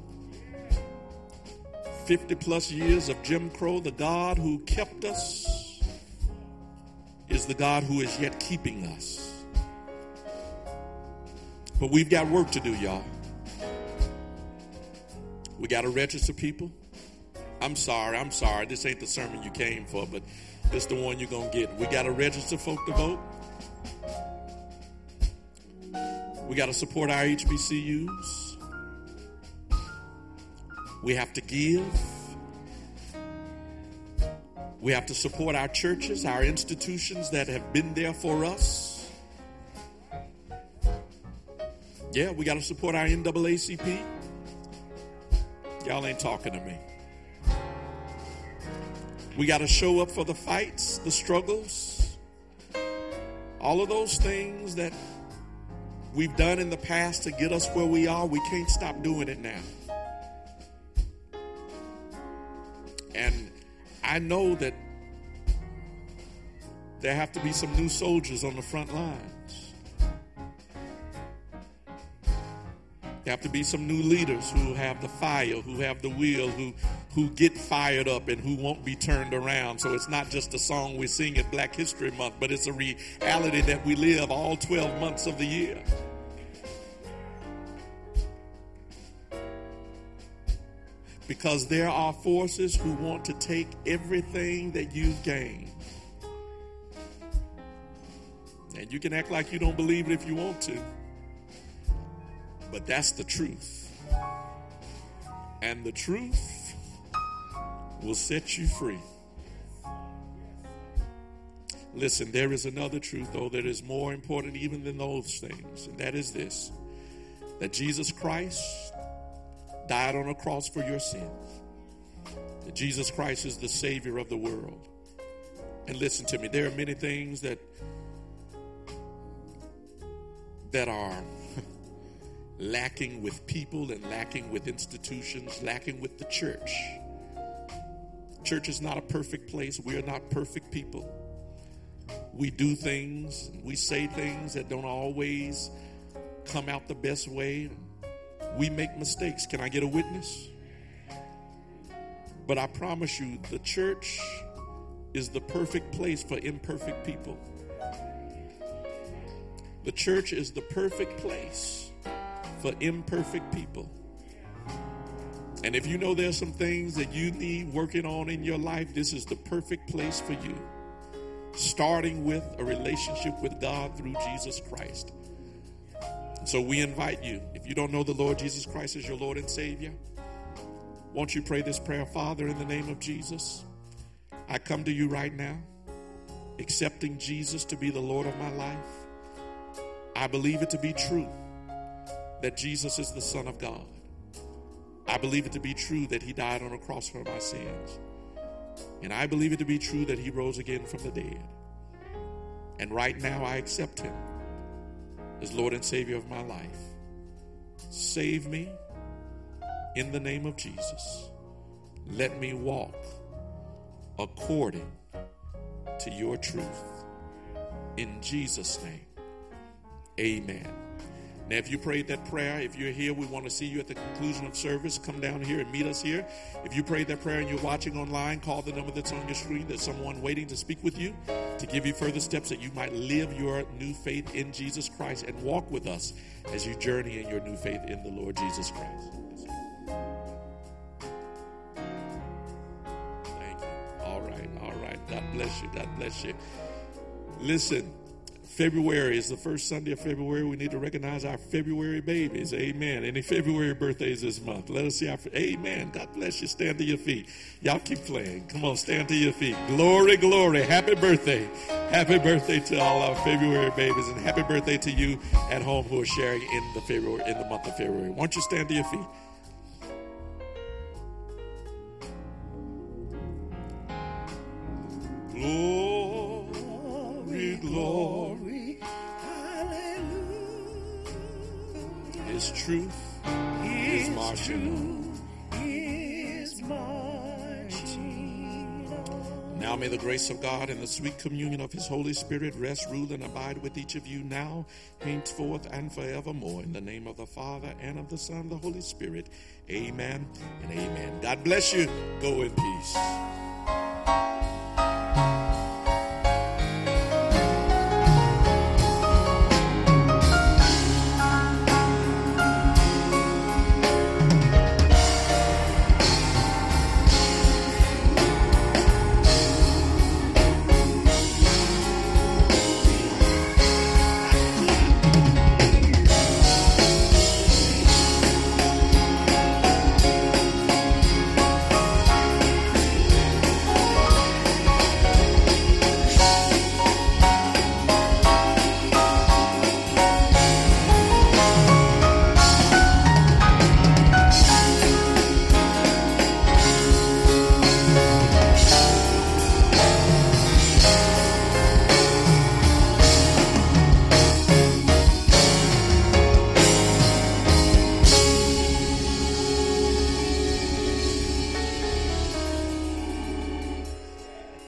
50 plus years of Jim Crow, the God who kept us is the God who is yet keeping us. But we've got work to do, y'all. We got to register people. I'm sorry, I'm sorry. This ain't the sermon you came for, but this the one you're going to get. We got to register folk to vote. We got to support our HBCUs. We have to give. We have to support our churches, our institutions that have been there for us. Yeah, we got to support our NAACP. Y'all ain't talking to me. We got to show up for the fights, the struggles, all of those things that we've done in the past to get us where we are. We can't stop doing it now. I know that there have to be some new soldiers on the front lines. There have to be some new leaders who have the fire, who have the will, who who get fired up and who won't be turned around. So it's not just a song we sing at Black History Month, but it's a reality that we live all 12 months of the year. Because there are forces who want to take everything that you've gained. And you can act like you don't believe it if you want to. But that's the truth. And the truth will set you free. Listen, there is another truth, though, that is more important even than those things, and that is this that Jesus Christ died on a cross for your sins, that Jesus Christ is the Savior of the world. And listen to me, there are many things that that are lacking with people and lacking with institutions, lacking with the church. Church is not a perfect place. We are not perfect people. We do things, we say things that don't always come out the best way. We make mistakes. Can I get a witness? But I promise you, the church is the perfect place for imperfect people. The church is the perfect place for imperfect people. And if you know there's some things that you need working on in your life, this is the perfect place for you. Starting with a relationship with God through Jesus Christ. So we invite you, if you don't know the Lord Jesus Christ as your Lord and Savior, won't you pray this prayer, Father, in the name of Jesus? I come to you right now, accepting Jesus to be the Lord of my life. I believe it to be true that Jesus is the Son of God. I believe it to be true that he died on a cross for my sins. And I believe it to be true that he rose again from the dead. And right now I accept him as Lord and Savior of my life. Save me in the name of Jesus. Let me walk according to your truth. In Jesus' name, amen. Now, if you prayed that prayer, if you're here, we want to see you at the conclusion of service. Come down here and meet us here. If you prayed that prayer and you're watching online, call the number that's on your screen. There's someone waiting to speak with you to give you further steps that you might live your new faith in Jesus Christ and walk with us as you journey in your new faith in the Lord Jesus Christ. Thank you. All right, all right. God bless you. God bless you. Listen. February is the first Sunday of February. We need to recognize our February babies. Amen. Any February birthdays this month? Let us see our. Amen. God bless you. Stand to your feet. Y'all keep playing. Come on, stand to your feet. Glory, glory. Happy birthday. Happy birthday to all our February babies, and happy birthday to you at home who are sharing in the February in the month of February. Won't you stand to your feet? Glory, glory. His truth is marching Now may the grace of God and the sweet communion of His Holy Spirit rest, rule, and abide with each of you now, henceforth, and forevermore. In the name of the Father, and of the Son, and the Holy Spirit. Amen and amen. God bless you. Go in peace.